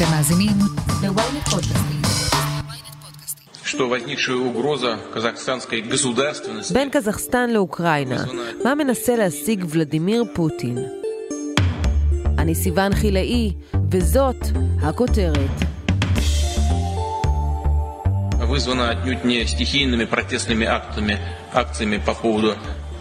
אתם מאזינים ל-ynet פודקאסטים. что возникшая угроза казахстанской государственности בין קזחסטן לאוקראינה, מה מנסה להשיג ולדימיר פוטין? אני סיון חילאי, וזאת הכותרת. вызвана отнюдь не стихийными протестными актами, акциями по поводу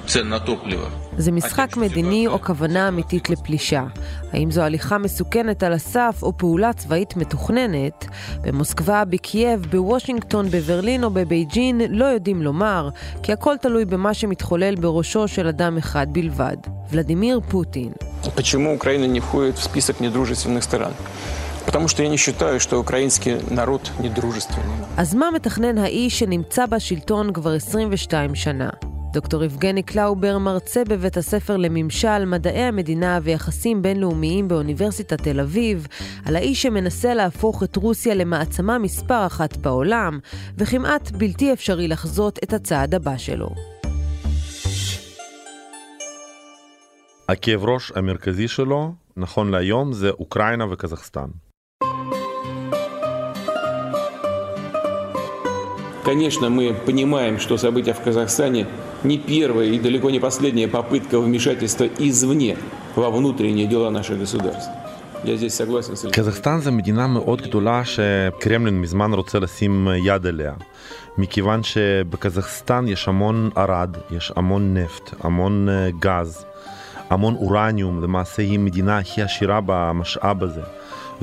цен на топливо. זה משחק מדיני או כוונה אמיתית לפלישה? האם זו הליכה מסוכנת על הסף או פעולה צבאית מתוכננת? במוסקבה, בקייב, בוושינגטון, בברלין או בבייג'ין לא יודעים לומר, כי הכל תלוי במה שמתחולל בראשו של אדם אחד בלבד, ולדימיר פוטין. Почему Украина не входит в список недружественных стран? Потому что я не считаю, что украинский народ недружественный. אז מה מתכנן האיש שנמצא בשלטון כבר 22 שנה? דוקטור יבגני קלאובר מרצה בבית הספר לממשל, מדעי המדינה ויחסים בינלאומיים באוניברסיטת תל אביב, על האיש שמנסה להפוך את רוסיה למעצמה מספר אחת בעולם, וכמעט בלתי אפשרי לחזות את הצעד הבא שלו. הכאב ראש המרכזי שלו, נכון להיום, זה אוקראינה וקזחסטן. Конечно, мы понимаем, что события в Казахстане не первая и далеко не последняя попытка вмешательства извне во внутренние дела наших государств. Я здесь согласен с קזחסטן זה מדינה מאוד גדולה שקרמלין מזמן רוצה לשים יד אליה. מכיוון שבקזחסטן יש המון ערד, יש המון נפט, המון אה, גז, המון אורניום, למעשה היא מדינה הכי עשירה במשאב הזה.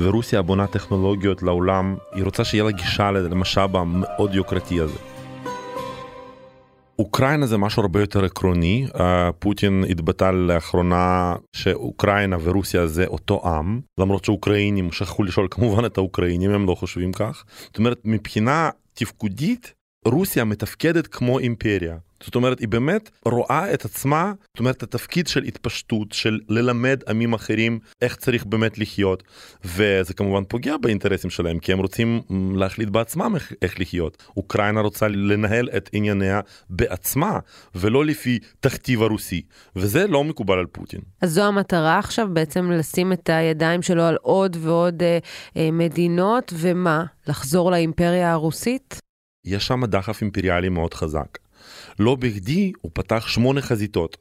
ורוסיה בונה טכנולוגיות לעולם, היא רוצה שיהיה לה גישה למשאב המאוד יוקרתי הזה. אוקראינה זה משהו הרבה יותר עקרוני, אה, פוטין התבטא לאחרונה שאוקראינה ורוסיה זה אותו עם, למרות שאוקראינים שכחו לשאול כמובן את האוקראינים, הם לא חושבים כך. זאת אומרת, מבחינה תפקודית, רוסיה מתפקדת כמו אימפריה. זאת אומרת, היא באמת רואה את עצמה, זאת אומרת, התפקיד של התפשטות, של ללמד עמים אחרים איך צריך באמת לחיות, וזה כמובן פוגע באינטרסים שלהם, כי הם רוצים להחליט בעצמם איך, איך לחיות. אוקראינה רוצה לנהל את ענייניה בעצמה, ולא לפי תכתיב הרוסי, וזה לא מקובל על פוטין. אז זו המטרה עכשיו, בעצם לשים את הידיים שלו על עוד ועוד אה, אה, מדינות, ומה? לחזור לאימפריה הרוסית? יש שם דחף אימפריאלי מאוד חזק. לא בכדי הוא פתח שמונה חזיתות.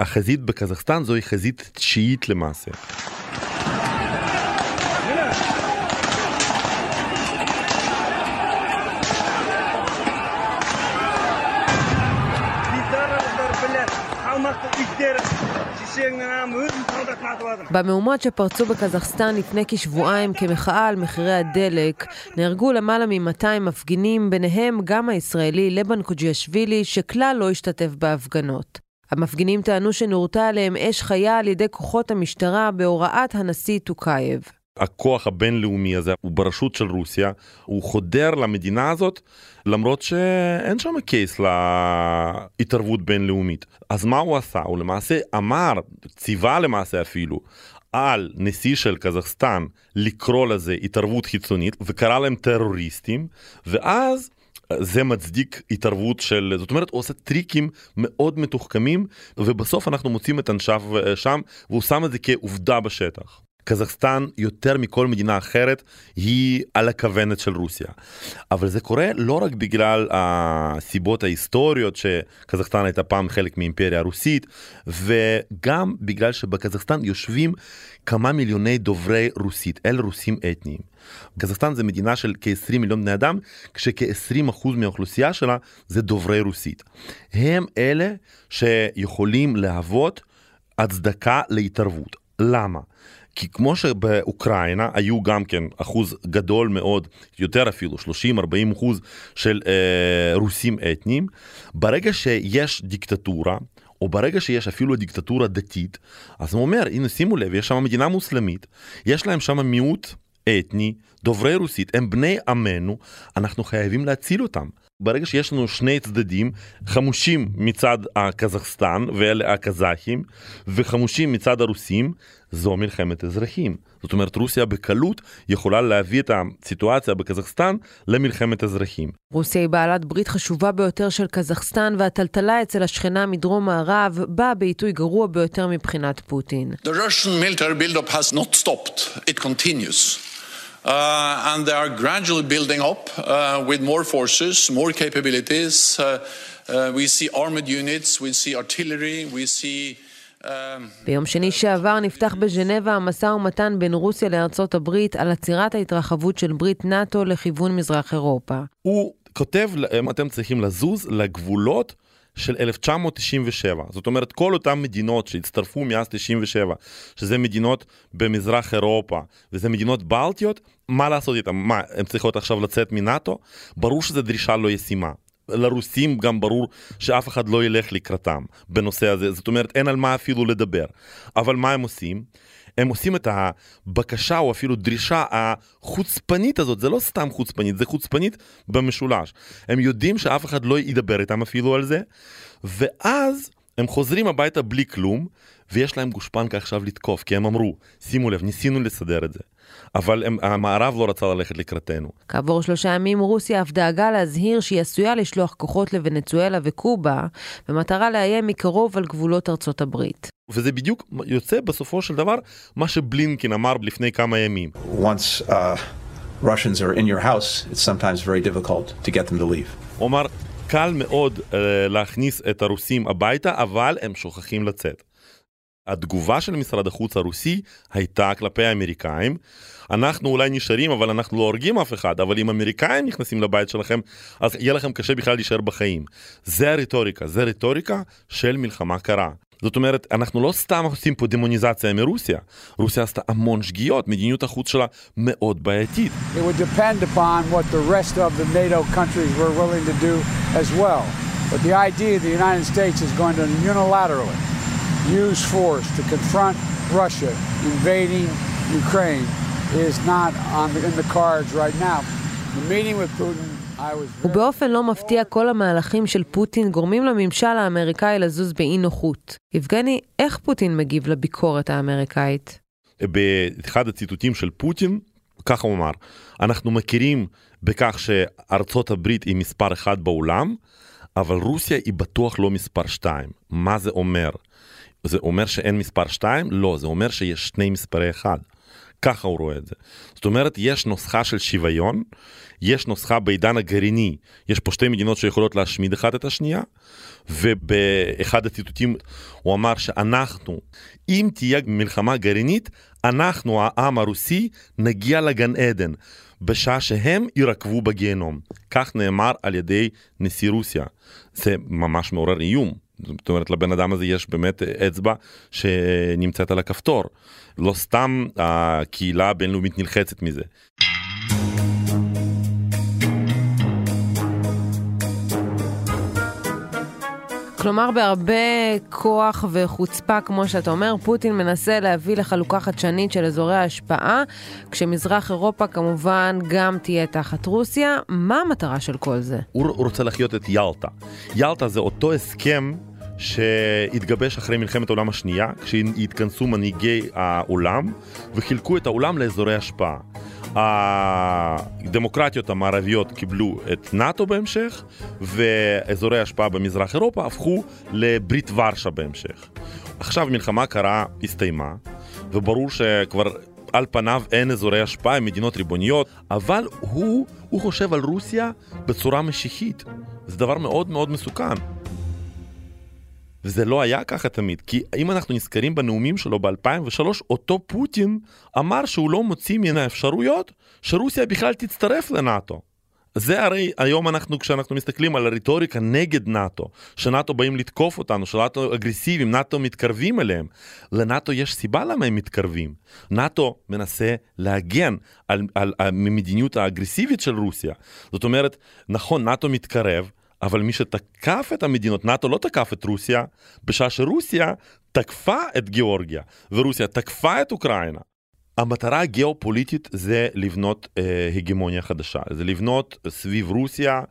החזית בקזחסטן זוהי חזית תשיעית למעשה. במהומות שפרצו בקזחסטן לפני כשבועיים כמחאה על מחירי הדלק, נהרגו למעלה מ-200 מפגינים, ביניהם גם הישראלי לבן קוג'יאשווילי, שכלל לא השתתף בהפגנות. המפגינים טענו שנורתה עליהם אש חיה על ידי כוחות המשטרה בהוראת הנשיא טוקייב. הכוח הבינלאומי הזה הוא ברשות של רוסיה, הוא חודר למדינה הזאת למרות שאין שם case להתערבות בינלאומית. אז מה הוא עשה? הוא למעשה אמר, ציווה למעשה אפילו, על נשיא של קזחסטן לקרוא לזה התערבות חיצונית וקרא להם טרוריסטים ואז זה מצדיק התערבות של, זאת אומרת הוא עושה טריקים מאוד מתוחכמים ובסוף אנחנו מוצאים את אנשיו שם והוא שם את זה כעובדה בשטח. קזחסטן יותר מכל מדינה אחרת היא על הכוונת של רוסיה. אבל זה קורה לא רק בגלל הסיבות ההיסטוריות שקזחסטן הייתה פעם חלק מאימפריה הרוסית, וגם בגלל שבקזחסטן יושבים כמה מיליוני דוברי רוסית, אלה רוסים אתניים. קזחסטן זה מדינה של כ-20 מיליון בני אדם, כשכ-20% מהאוכלוסייה שלה זה דוברי רוסית. הם אלה שיכולים להוות הצדקה להתערבות. למה? כי כמו שבאוקראינה היו גם כן אחוז גדול מאוד, יותר אפילו, 30-40 אחוז של אה, רוסים אתניים, ברגע שיש דיקטטורה, או ברגע שיש אפילו דיקטטורה דתית, אז הוא אומר, הנה שימו לב, יש שם מדינה מוסלמית, יש להם שם מיעוט אתני, דוברי רוסית, הם בני עמנו, אנחנו חייבים להציל אותם. ברגע שיש לנו שני צדדים, חמושים מצד הקזחסטן ואלה הקזחים, וחמושים מצד הרוסים, זו מלחמת אזרחים. זאת אומרת, רוסיה בקלות יכולה להביא את הסיטואציה בקזחסטן למלחמת אזרחים. רוסיה היא בעלת ברית חשובה ביותר של קזחסטן, והטלטלה אצל השכנה מדרום מערב באה בעיתוי גרוע ביותר מבחינת פוטין. The Russian military buildup has not stopped. It continues. uh, and they are gradually building up uh, with more forces, more capabilities. Uh, uh, we see armored units, we see artillery, we see... ביום שני שעבר נפתח בז'נבה המשא ומתן בין רוסיה לארצות הברית על עצירת ההתרחבות של ברית נאט"ו לכיוון מזרח אירופה. הוא כותב להם, אתם צריכים לזוז לגבולות של 1997. זאת אומרת, כל אותן מדינות שהצטרפו מאז 97, שזה מדינות במזרח אירופה, וזה מדינות בלטיות, מה לעשות איתן? מה, הן צריכות עכשיו לצאת מנאט"ו? ברור שזו דרישה לא ישימה. לרוסים גם ברור שאף אחד לא ילך לקראתם בנושא הזה, זאת אומרת אין על מה אפילו לדבר. אבל מה הם עושים? הם עושים את הבקשה או אפילו דרישה החוצפנית הזאת, זה לא סתם חוצפנית, זה חוצפנית במשולש. הם יודעים שאף אחד לא ידבר איתם אפילו על זה, ואז הם חוזרים הביתה בלי כלום, ויש להם גושפנקה עכשיו לתקוף, כי הם אמרו, שימו לב, ניסינו לסדר את זה. אבל הם, המערב לא רצה ללכת לקראתנו. כעבור שלושה ימים רוסיה אף דאגה להזהיר שהיא עשויה לשלוח כוחות לוונצואלה וקובה, במטרה לאיים מקרוב על גבולות ארצות הברית. וזה בדיוק יוצא בסופו של דבר מה שבלינקין אמר לפני כמה ימים. Once uh, Russians are in your house, it's sometimes very difficult to get them to leave. הוא אמר, קל מאוד uh, להכניס את הרוסים הביתה, אבל הם שוכחים לצאת. התגובה של משרד החוץ הרוסי הייתה כלפי האמריקאים. אנחנו אולי נשארים, אבל אנחנו לא הורגים אף אחד, אבל אם אמריקאים נכנסים לבית שלכם, אז יהיה לכם קשה בכלל להישאר בחיים. זה הרטוריקה, זה רטוריקה של מלחמה קרה. זאת אומרת, אנחנו לא סתם עושים פה דמוניזציה מרוסיה. רוסיה עשתה המון שגיאות, מדיניות החוץ שלה מאוד בעייתית. Well. But the idea the United States is going to unilaterally use force to confront Russia invading Ukraine is not on the, in the cards right now. The meeting with Putin ובאופן לא מפתיע כל המהלכים של פוטין גורמים לממשל האמריקאי לזוז באי נוחות. יבגני, איך פוטין מגיב לביקורת האמריקאית? באחד הציטוטים של פוטין, ככה הוא אמר, אנחנו מכירים בכך שארצות הברית היא מספר אחד בעולם, אבל רוסיה היא בטוח לא מספר שתיים. מה זה אומר? זה אומר שאין מספר שתיים? לא, זה אומר שיש שני מספרי אחד. ככה הוא רואה את זה. זאת אומרת, יש נוסחה של שוויון, יש נוסחה בעידן הגרעיני, יש פה שתי מדינות שיכולות להשמיד אחת את השנייה, ובאחד הציטוטים הוא אמר שאנחנו, אם תהיה מלחמה גרעינית, אנחנו, העם הרוסי, נגיע לגן עדן, בשעה שהם יירקבו בגיהנום. כך נאמר על ידי נשיא רוסיה. זה ממש מעורר איום. זאת אומרת, לבן אדם הזה יש באמת אצבע שנמצאת על הכפתור. לא סתם הקהילה הבינלאומית נלחצת מזה. כלומר, בהרבה כוח וחוצפה, כמו שאתה אומר, פוטין מנסה להביא לחלוקה חדשנית של אזורי ההשפעה, כשמזרח אירופה כמובן גם תהיה תחת רוסיה. מה המטרה של כל זה? הוא רוצה לחיות את ילטה. ילטה זה אותו הסכם שהתגבש אחרי מלחמת העולם השנייה, כשהתכנסו מנהיגי העולם וחילקו את העולם לאזורי השפעה. הדמוקרטיות המערביות קיבלו את נאט"ו בהמשך, ואזורי השפעה במזרח אירופה הפכו לברית ורשה בהמשך. עכשיו מלחמה קרה הסתיימה, וברור שכבר על פניו אין אזורי השפעה, עם מדינות ריבוניות, אבל הוא, הוא חושב על רוסיה בצורה משיחית. זה דבר מאוד מאוד מסוכן. וזה לא היה ככה תמיד, כי אם אנחנו נזכרים בנאומים שלו ב-2003, אותו פוטין אמר שהוא לא מוציא מן האפשרויות שרוסיה בכלל תצטרף לנאט"ו. זה הרי היום אנחנו כשאנחנו מסתכלים על הרטוריקה נגד נאט"ו, שנאט"ו באים לתקוף אותנו, שנאט"ו אגרסיביים, נאט"ו מתקרבים אליהם. לנאט"ו יש סיבה למה הם מתקרבים. נאט"ו מנסה להגן על, על, על ממדיניות האגרסיבית של רוסיה. זאת אומרת, נכון, נאט"ו מתקרב, אבל מי שתקף את המדינות, נאט"ו לא תקף את רוסיה, בשעה שרוסיה תקפה את גיאורגיה, ורוסיה תקפה את אוקראינה. המטרה הגיאופוליטית זה לבנות אה, הגמוניה חדשה, זה לבנות סביב רוסיה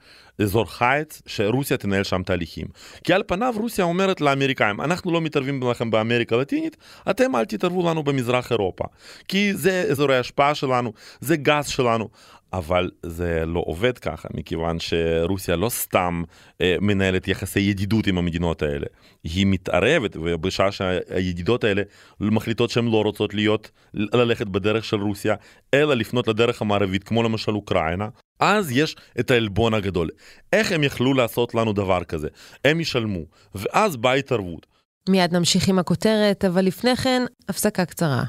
אזור חיץ, שרוסיה תנהל שם תהליכים. כי על פניו רוסיה אומרת לאמריקאים, אנחנו לא מתערבים לכם באמריקה הלטינית, אתם אל תתערבו לנו במזרח אירופה. כי זה אזורי השפעה שלנו, זה גז שלנו. אבל זה לא עובד ככה, מכיוון שרוסיה לא סתם אה, מנהלת יחסי ידידות עם המדינות האלה. היא מתערבת, ובשעה שהידידות האלה מחליטות שהן לא רוצות להיות, ללכת בדרך של רוסיה, אלא לפנות לדרך המערבית, כמו למשל אוקראינה, אז יש את העלבון הגדול. איך הם יכלו לעשות לנו דבר כזה? הם ישלמו, ואז באה התערבות. מיד נמשיך עם הכותרת, אבל לפני כן, הפסקה קצרה.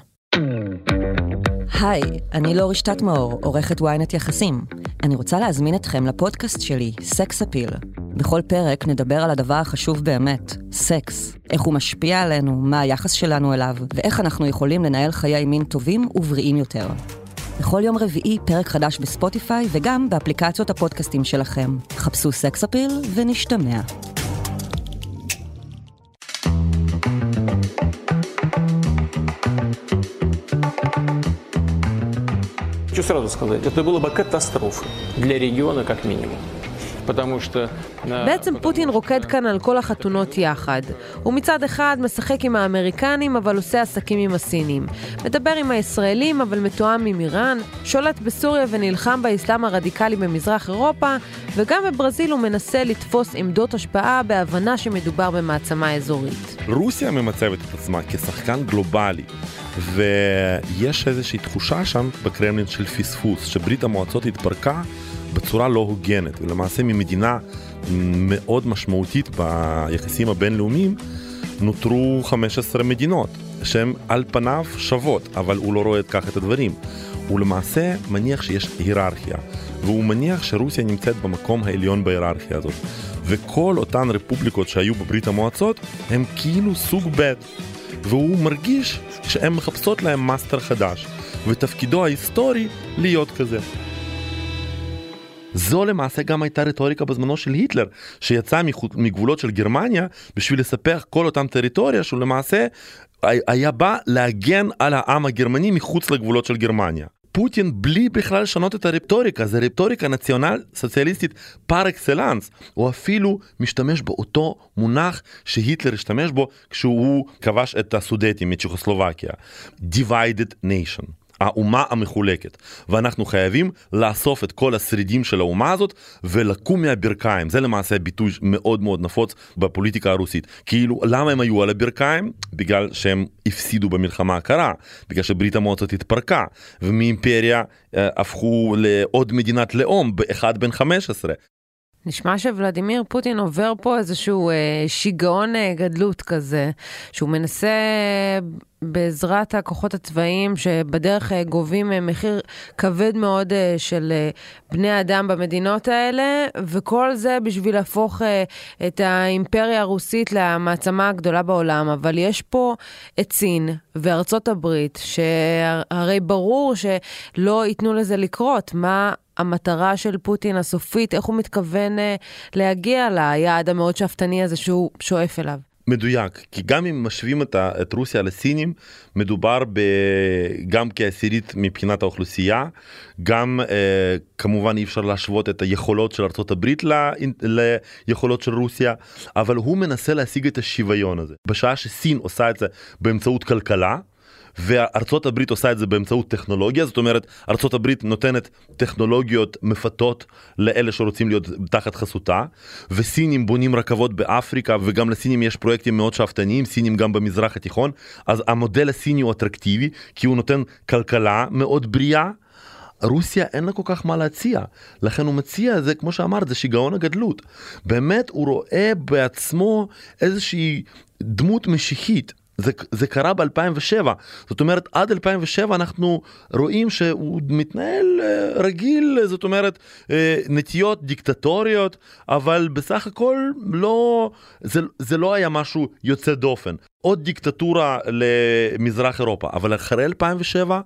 היי, אני לא רשתת מאור, עורכת ynet יחסים. אני רוצה להזמין אתכם לפודקאסט שלי, סקס אפיל. בכל פרק נדבר על הדבר החשוב באמת, סקס. איך הוא משפיע עלינו, מה היחס שלנו אליו, ואיך אנחנו יכולים לנהל חיי מין טובים ובריאים יותר. בכל יום רביעי פרק חדש בספוטיפיי וגם באפליקציות הפודקאסטים שלכם. חפשו סקס אפיל ונשתמע. Хочу сразу сказать, это было бы катастрофой для региона как минимум. потому что... בעצם פוטין רוקד כאן על כל החתונות יחד. הוא מצד אחד משחק עם האמריקנים, אבל עושה עסקים עם הסינים. מדבר עם הישראלים, אבל מתואם עם איראן, שולט בסוריה ונלחם באסלאם הרדיקלי במזרח אירופה, וגם בברזיל הוא מנסה לתפוס עמדות השפעה בהבנה שמדובר במעצמה אזורית. רוסיה ממצבת את עצמה כשחקן גלובלי. ויש איזושהי תחושה שם בקרמלין של פספוס, שברית המועצות התפרקה בצורה לא הוגנת, ולמעשה ממדינה מאוד משמעותית ביחסים הבינלאומיים נותרו 15 מדינות, שהן על פניו שוות, אבל הוא לא רואה ככה את הדברים. הוא למעשה מניח שיש היררכיה, והוא מניח שרוסיה נמצאת במקום העליון בהיררכיה הזאת. וכל אותן רפובליקות שהיו בברית המועצות הם כאילו סוג ב', והוא מרגיש שהן מחפשות להם master חדש, ותפקידו ההיסטורי להיות כזה. זו למעשה גם הייתה רטוריקה בזמנו של היטלר, שיצא מגבולות של גרמניה בשביל לספח כל אותם טריטוריה שהוא למעשה היה בא להגן על העם הגרמני מחוץ לגבולות של גרמניה. פוטין בלי בכלל לשנות את הרטוריקה, זה רטוריקה נציונל סוציאליסטית פר אקסלנס. הוא אפילו משתמש באותו מונח שהיטלר השתמש בו כשהוא כבש את הסודטים מצ'כוסלובקיה. Divided nation. האומה המחולקת, ואנחנו חייבים לאסוף את כל השרידים של האומה הזאת ולקום מהברכיים. זה למעשה ביטוי מאוד מאוד נפוץ בפוליטיקה הרוסית. כאילו, למה הם היו על הברכיים? בגלל שהם הפסידו במלחמה הקרה, בגלל שברית המועצות התפרקה, ומאימפריה אה, הפכו לעוד מדינת לאום, באחד בן 15. נשמע שוולדימיר פוטין עובר פה איזשהו אה, שיגעון אה, גדלות כזה, שהוא מנסה בעזרת הכוחות הצבאיים שבדרך אה, גובים אה, מחיר כבד מאוד אה, של אה, בני אדם במדינות האלה, וכל זה בשביל להפוך אה, את האימפריה הרוסית למעצמה הגדולה בעולם. אבל יש פה את סין וארצות הברית, שהרי ברור שלא ייתנו לזה לקרות. מה... המטרה של פוטין הסופית, איך הוא מתכוון אה, להגיע ליעד המאוד שאפתני הזה שהוא שואף אליו. מדויק, כי גם אם משווים את, את רוסיה לסינים, מדובר ב, גם כעשירית מבחינת האוכלוסייה, גם אה, כמובן אי אפשר להשוות את היכולות של ארה"ב ליכולות של רוסיה, אבל הוא מנסה להשיג את השוויון הזה. בשעה שסין עושה את זה באמצעות כלכלה, וארצות הברית עושה את זה באמצעות טכנולוגיה, זאת אומרת, ארצות הברית נותנת טכנולוגיות מפתות לאלה שרוצים להיות תחת חסותה, וסינים בונים רכבות באפריקה, וגם לסינים יש פרויקטים מאוד שאפתניים, סינים גם במזרח התיכון, אז המודל הסיני הוא אטרקטיבי, כי הוא נותן כלכלה מאוד בריאה. רוסיה אין לה כל כך מה להציע, לכן הוא מציע זה, כמו שאמרת, זה שיגעון הגדלות. באמת הוא רואה בעצמו איזושהי דמות משיחית. זה, זה קרה ב-2007, זאת אומרת עד 2007 אנחנו רואים שהוא מתנהל אה, רגיל, זאת אומרת אה, נטיות דיקטטוריות, אבל בסך הכל לא, זה, זה לא היה משהו יוצא דופן. עוד דיקטטורה למזרח אירופה, אבל אחרי 2007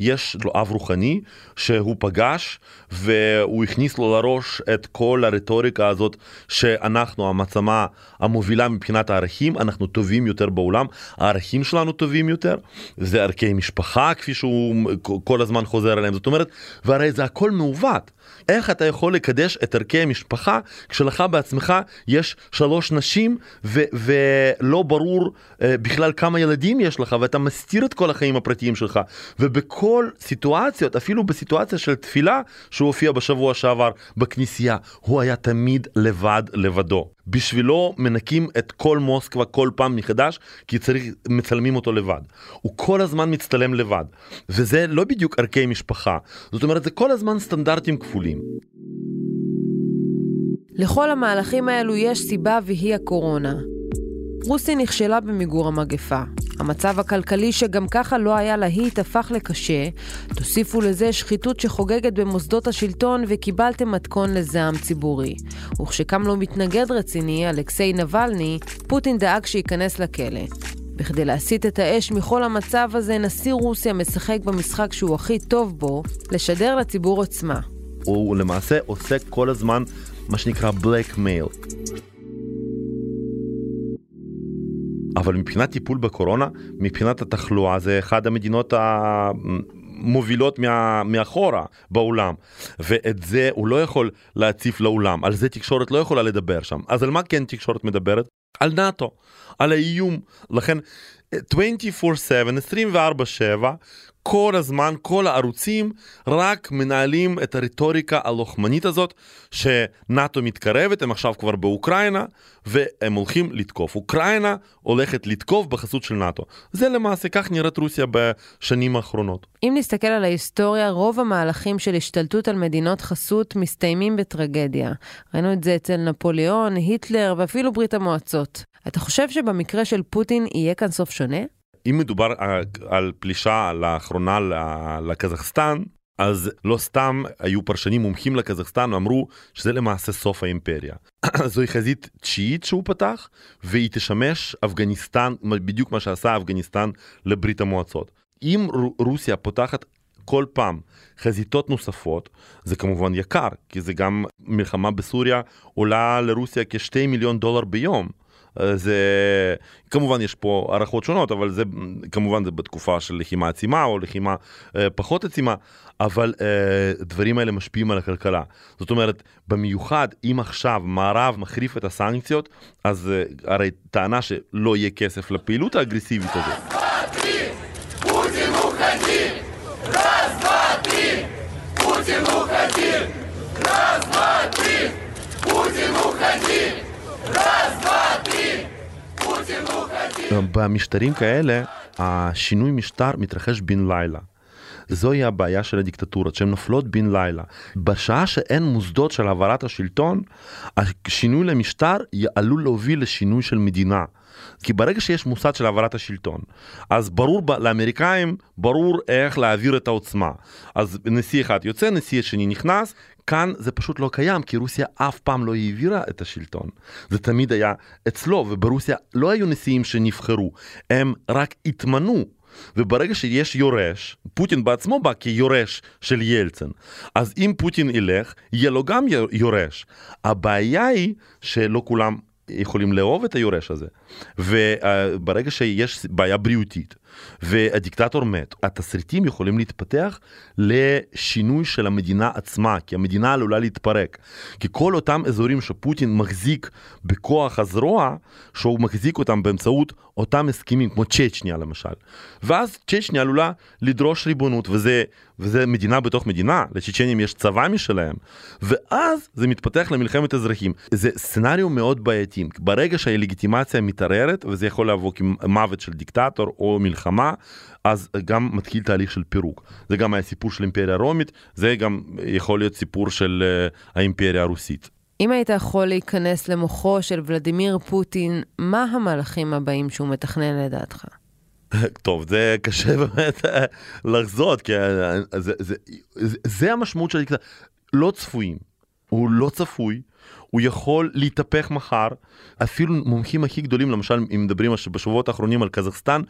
יש לו אב רוחני שהוא פגש והוא הכניס לו לראש את כל הרטוריקה הזאת שאנחנו המעצמה המובילה מבחינת הערכים, אנחנו טובים יותר בעולם, הערכים שלנו טובים יותר, זה ערכי משפחה כפי שהוא כל הזמן חוזר עליהם, זאת אומרת, והרי זה הכל מעוות. איך אתה יכול לקדש את ערכי המשפחה כשלך בעצמך יש שלוש נשים ו- ולא ברור בכלל כמה ילדים יש לך ואתה מסתיר את כל החיים הפרטיים שלך. ובכל סיטואציות אפילו בסיטואציה של תפילה שהוא הופיע בשבוע שעבר בכנסייה הוא היה תמיד לבד לבדו. בשבילו מנקים את כל מוסקבה כל פעם מחדש כי צריך מצלמים אותו לבד. הוא כל הזמן מצטלם לבד. וזה לא בדיוק ערכי משפחה. זאת אומרת זה כל הזמן סטנדרטים כפולים. לכל המהלכים האלו יש סיבה והיא הקורונה. רוסיה נכשלה במיגור המגפה. המצב הכלכלי שגם ככה לא היה להיט הפך לקשה. תוסיפו לזה שחיתות שחוגגת במוסדות השלטון וקיבלתם מתכון לזעם ציבורי. וכשקם לו מתנגד רציני, אלכסיי נבלני, פוטין דאג שייכנס לכלא. בכדי להסיט את האש מכל המצב הזה, נשיא רוסיה משחק במשחק שהוא הכי טוב בו, לשדר לציבור עוצמה. הוא למעשה עוסק כל הזמן מה שנקרא black mail. אבל מבחינת טיפול בקורונה, מבחינת התחלואה, זה אחד המדינות המובילות מה, מאחורה בעולם, ואת זה הוא לא יכול להציף לעולם, על זה תקשורת לא יכולה לדבר שם. אז על מה כן תקשורת מדברת? על נאט"ו, על האיום. לכן 24/7, 24/7, כל הזמן, כל הערוצים רק מנהלים את הרטוריקה הלוחמנית הזאת שנאט"ו מתקרבת, הם עכשיו כבר באוקראינה והם הולכים לתקוף. אוקראינה הולכת לתקוף בחסות של נאט"ו. זה למעשה, כך נראית רוסיה בשנים האחרונות. אם נסתכל על ההיסטוריה, רוב המהלכים של השתלטות על מדינות חסות מסתיימים בטרגדיה. ראינו את זה אצל נפוליאון, היטלר ואפילו ברית המועצות. אתה חושב שבמקרה של פוטין יהיה כאן סוף שונה? אם מדובר על פלישה לאחרונה לקזחסטן, אז לא סתם היו פרשנים מומחים לקזחסטן ואמרו שזה למעשה סוף האימפריה. זוהי חזית תשיעית שהוא פתח והיא תשמש אפגניסטן, בדיוק מה שעשה אפגניסטן לברית המועצות. אם רוסיה פותחת כל פעם חזיתות נוספות, זה כמובן יקר, כי זה גם מלחמה בסוריה עולה לרוסיה כשתי מיליון דולר ביום. זה כמובן יש פה הערכות שונות אבל זה כמובן זה בתקופה של לחימה עצימה או לחימה אה, פחות עצימה אבל אה, דברים האלה משפיעים על הכלכלה זאת אומרת במיוחד אם עכשיו מערב מחריף את הסנקציות אז אה, הרי טענה שלא יהיה כסף לפעילות האגרסיבית הזאת. במשטרים כאלה, השינוי משטר מתרחש בן לילה. זוהי הבעיה של הדיקטטורות, שהן נופלות בן לילה. בשעה שאין מוסדות של העברת השלטון, השינוי למשטר עלול להוביל לשינוי של מדינה. כי ברגע שיש מוסד של העברת השלטון, אז ברור לאמריקאים, ברור איך להעביר את העוצמה. אז נשיא אחד יוצא, נשיא שני נכנס, כאן זה פשוט לא קיים, כי רוסיה אף פעם לא העבירה את השלטון. זה תמיד היה אצלו, וברוסיה לא היו נשיאים שנבחרו, הם רק התמנו. וברגע שיש יורש, פוטין בעצמו בא כיורש של ילצין, אז אם פוטין ילך, יהיה לו גם יורש. הבעיה היא שלא כולם יכולים לאהוב את היורש הזה. וברגע שיש בעיה בריאותית והדיקטטור מת, התסריטים יכולים להתפתח לשינוי של המדינה עצמה, כי המדינה עלולה להתפרק. כי כל אותם אזורים שפוטין מחזיק בכוח הזרוע, שהוא מחזיק אותם באמצעות אותם הסכמים, כמו צ'צ'ניה למשל. ואז צ'צ'ניה עלולה לדרוש ריבונות, וזה, וזה מדינה בתוך מדינה, לצ'צ'נים יש צבא משלהם, ואז זה מתפתח למלחמת אזרחים. זה סצנריו מאוד בעייתי, ברגע שהלגיטימציה מתערערת, וזה יכול לבוא כמוות של דיקטטור או מלחמה, אז גם מתחיל תהליך של פירוק. זה גם היה סיפור של אימפריה הרומית, זה גם יכול להיות סיפור של uh, האימפריה הרוסית. אם היית יכול להיכנס למוחו של ולדימיר פוטין, מה המהלכים הבאים שהוא מתכנן לדעתך? טוב, זה קשה באמת אה, לחזות, כי אה, זה, זה, זה, זה המשמעות של. לא צפויים. הוא לא צפוי. הוא יכול להתהפך מחר. אפילו מומחים הכי גדולים, למשל אם מדברים בשבועות האחרונים על קזחסטן,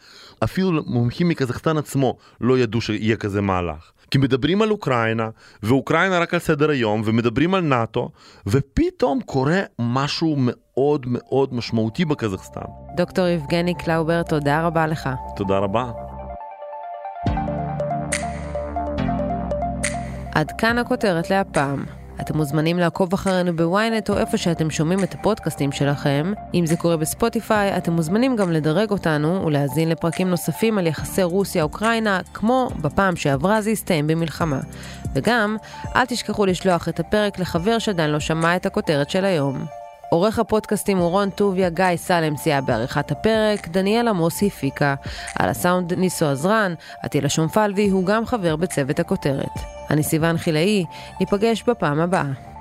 אפילו מומחים מקזחסטן עצמו לא ידעו שיהיה כזה מהלך. כי מדברים על אוקראינה, ואוקראינה רק על סדר היום, ומדברים על נאט"ו, ופתאום קורה משהו מאוד מאוד משמעותי בקזחסטן. דוקטור יבגני קלאובר, תודה רבה לך. תודה רבה. עד כאן הכותרת להפעם. אתם מוזמנים לעקוב אחרינו ב ynet או איפה שאתם שומעים את הפודקאסטים שלכם. אם זה קורה ב Spotify, אתם מוזמנים גם לדרג אותנו ולהאזין לפרקים נוספים על יחסי רוסיה-אוקראינה, כמו בפעם שעברה זה הסתיים במלחמה. וגם, אל תשכחו לשלוח את הפרק לחבר שעדיין לא שמע את הכותרת של היום. עורך הפודקאסטים הוא רון טוביה, גיא סלם סייע בעריכת הפרק, דניאל עמוס הפיקה. על הסאונד ניסו עזרן, עטילה שומפלבי הוא גם חבר בצוות הכותרת. אני סיוון חילאי, ניפגש בפעם הבאה.